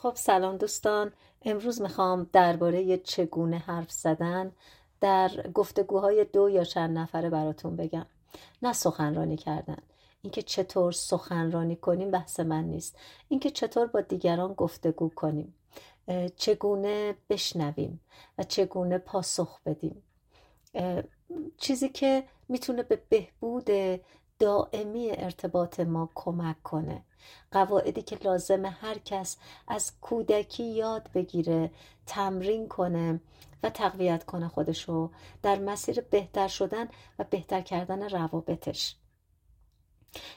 خب سلام دوستان. امروز می‌خوام درباره چگونه حرف زدن در گفتگوهای دو یا چند نفره براتون بگم. نه سخنرانی کردن. اینکه چطور سخنرانی کنیم بحث من نیست. اینکه چطور با دیگران گفتگو کنیم. چگونه بشنویم و چگونه پاسخ بدیم. چیزی که می‌تونه به بهبود دائمی ارتباط ما کمک کنه. قواعدی که لازم هر کس از کودکی یاد بگیره تمرین کنه و تقویت کنه خودشو در مسیر بهتر شدن و بهتر کردن روابطش.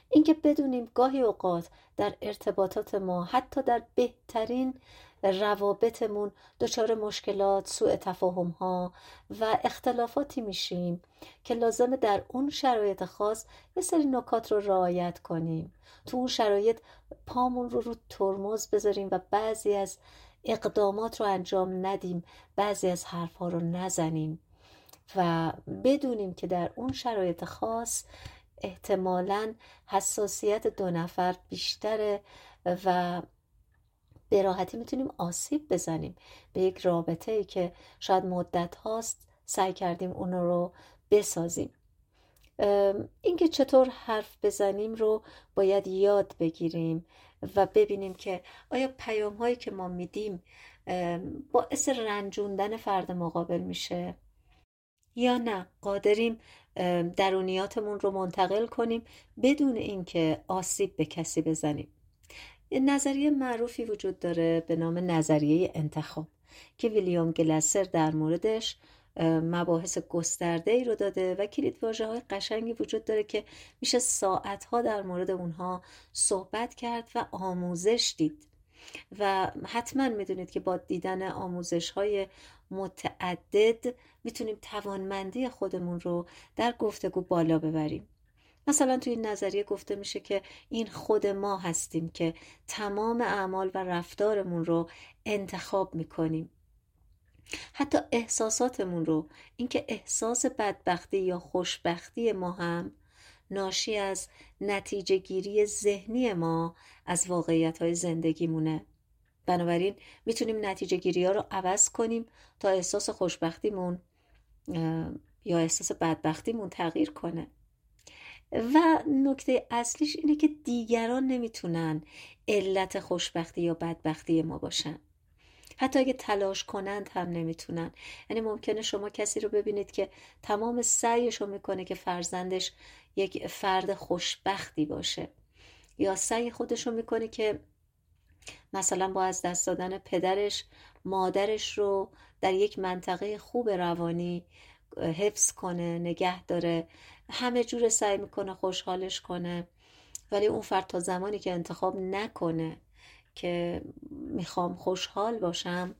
اینکه بدونیم گاهی اوقات در ارتباطات ما حتی در بهترین روابطمون دچار مشکلات سوء تفاهم ها و اختلافاتی میشیم که لازمه در اون شرایط خاص یه سری نکات رو رعایت کنیم. تو اون شرایط پامون رو رو ترمز بذاریم و بعضی از اقدامات رو انجام ندیم بعضی از حرفها رو نزنیم و بدونیم که در اون شرایط خاص احتمالا حساسیت دو نفر بیشتره و به راحتی می‌تونیم آسیب بزنیم به یک رابطه ای که شاید مدت هاست سعی کردیم اون رو بسازیم. اینکه چطور حرف بزنیم رو باید یاد بگیریم و ببینیم که آیا پیام هایی که ما میدیم باعث رنجوندن فرد مقابل میشه یا نه. قادریم درونیاتمون رو منتقل کنیم بدون اینکه آسیب به کسی بزنیم. یه نظریه معروفی وجود داره به نام نظریه انتخاب که ویلیام گلسر در موردش مباحث گسترده ای رو داده و کلید واژه های قشنگی وجود داره که میشه ساعت ها در مورد اونها صحبت کرد و آموزش دید. و حتما می‌دونید که با دیدن آموزش های متعدد می‌تونیم توانمندی خودمون رو در گفتگو بالا ببریم. مثلا توی این نظریه گفته میشه که این خود ما هستیم که تمام اعمال و رفتارمون رو انتخاب می‌کنیم. حتی احساساتمون رو اینکه احساس بدبختی یا خوشبختی ما هم ناشی از نتیجه گیری ذهنی ما از واقعیت های زندگیمونه. بنابراین می‌تونیم نتیجه گیری ها رو عوض کنیم تا احساس خوشبختیمون یا احساس بدبختیمون تغییر کنه. و نکته اصلیش اینه که دیگران نمی‌تونن علت خوشبختی یا بدبختی ما باشن. حتی اگه تلاش کنند هم نمی‌تونن. یعنی ممکنه شما کسی رو ببینید که تمام سعیش رو می‌کنه که فرزندش یک فرد خوشبختی باشه. یا سعی خودش رو می‌کنه که مثلا با از دست دادن پدرش مادرش رو در یک منطقه خوب روانی حفظ کنه نگه داره. همه جور سعی می‌کنه خوشحالش کنه. ولی اون فرد تا زمانی که انتخاب نکنه که می‌خوام خوشحال باشم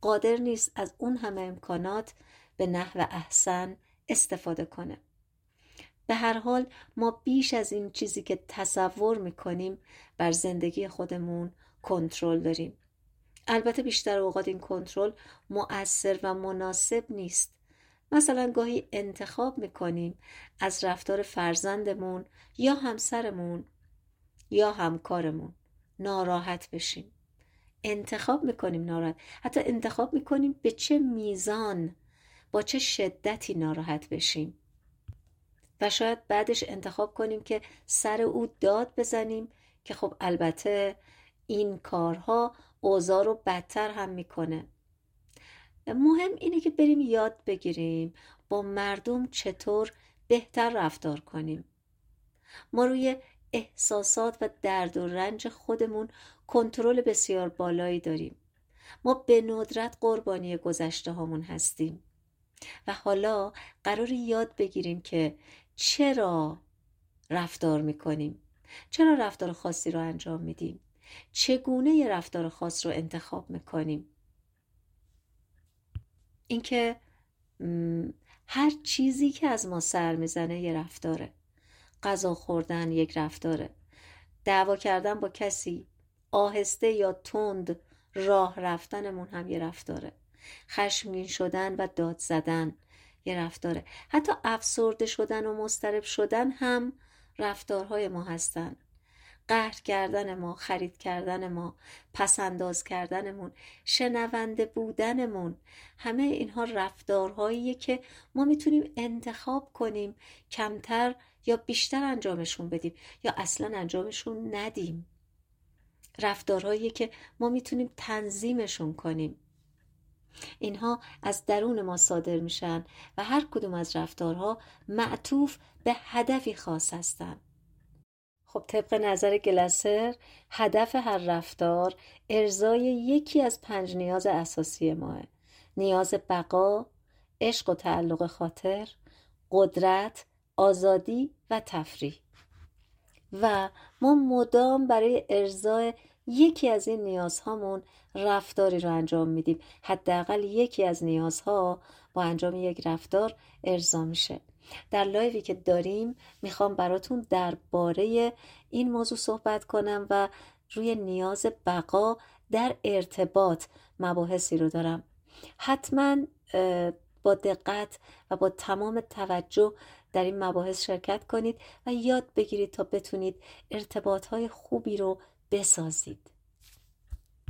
قادر نیست از اون همه امکانات به نحو احسن استفاده کنه به هر حال ما بیش از این چیزی که تصور می‌کنیم بر زندگی خودمون کنترل داریم. البته بیشتر اوقات این کنترل مؤثر و مناسب نیست. مثلا گاهی انتخاب می‌کنیم از رفتار فرزندمون یا همسرمون یا همکارمون. ناراحت بشیم. انتخاب می‌کنیم ناراحت. حتی انتخاب می‌کنیم به چه میزان با چه شدتی ناراحت بشیم. و شاید بعدش انتخاب کنیم که سر او داد بزنیم که خب البته این کارها اوضاع رو بدتر هم می‌کنه. مهم اینه که بریم یاد بگیریم با مردم چطور بهتر رفتار کنیم. ما روی احساسات و درد و رنج خودمون کنترل بسیار بالایی داریم. ما به ندرت قربانی گذشته هامون هستیم. و حالا قرار یاد بگیریم که چرا رفتار می‌کنیم؟ چرا رفتار خاصی رو انجام میدیم؟ چگونه یه رفتار خاص رو انتخاب می‌کنیم؟ اینکه هر چیزی که از ما سر می‌زنه یه رفتاره. غذا خوردن یک رفتاره. دعوا کردن با کسی آهسته یا تند راه رفتنمون هم یه رفتاره. خشمگین شدن و داد زدن یه رفتاره. حتی افسرده شدن و مسترب شدن هم رفتارهای ما هستن. قهر کردن ما خرید کردن ما پسنداز کردنمون شنونده بودنمون همه اینها رفتارهاییه که ما می‌تونیم انتخاب کنیم کمتر یا بیشتر انجامشون بدیم یا اصلا انجامشون ندیم رفتارهایی که ما می‌تونیم تنظیمشون کنیم اینها از درون ما صادر میشن و هر کدوم از رفتارها معطوف به هدفی خاص هستند. خب طبق نظر گلسر هدف هر رفتار ارزای یکی از پنج نیاز اساسی ماه نیاز بقا، عشق و تعلق خاطر، قدرت، آزادی و تفریح. و ما مدام برای ارزای یکی از این نیازهامون رفتاری رو انجام میدیم. حداقل یکی از نیازها با انجام یک رفتار ارضا میشه. در لایوی که داریم می‌خوام براتون درباره این موضوع صحبت کنم و روی نیاز بقا در ارتباط مباحثی رو دارم. حتما با دقت و با تمام توجه در این مباحث شرکت کنید و یاد بگیرید تا بتونید ارتباط های خوبی رو بسازید.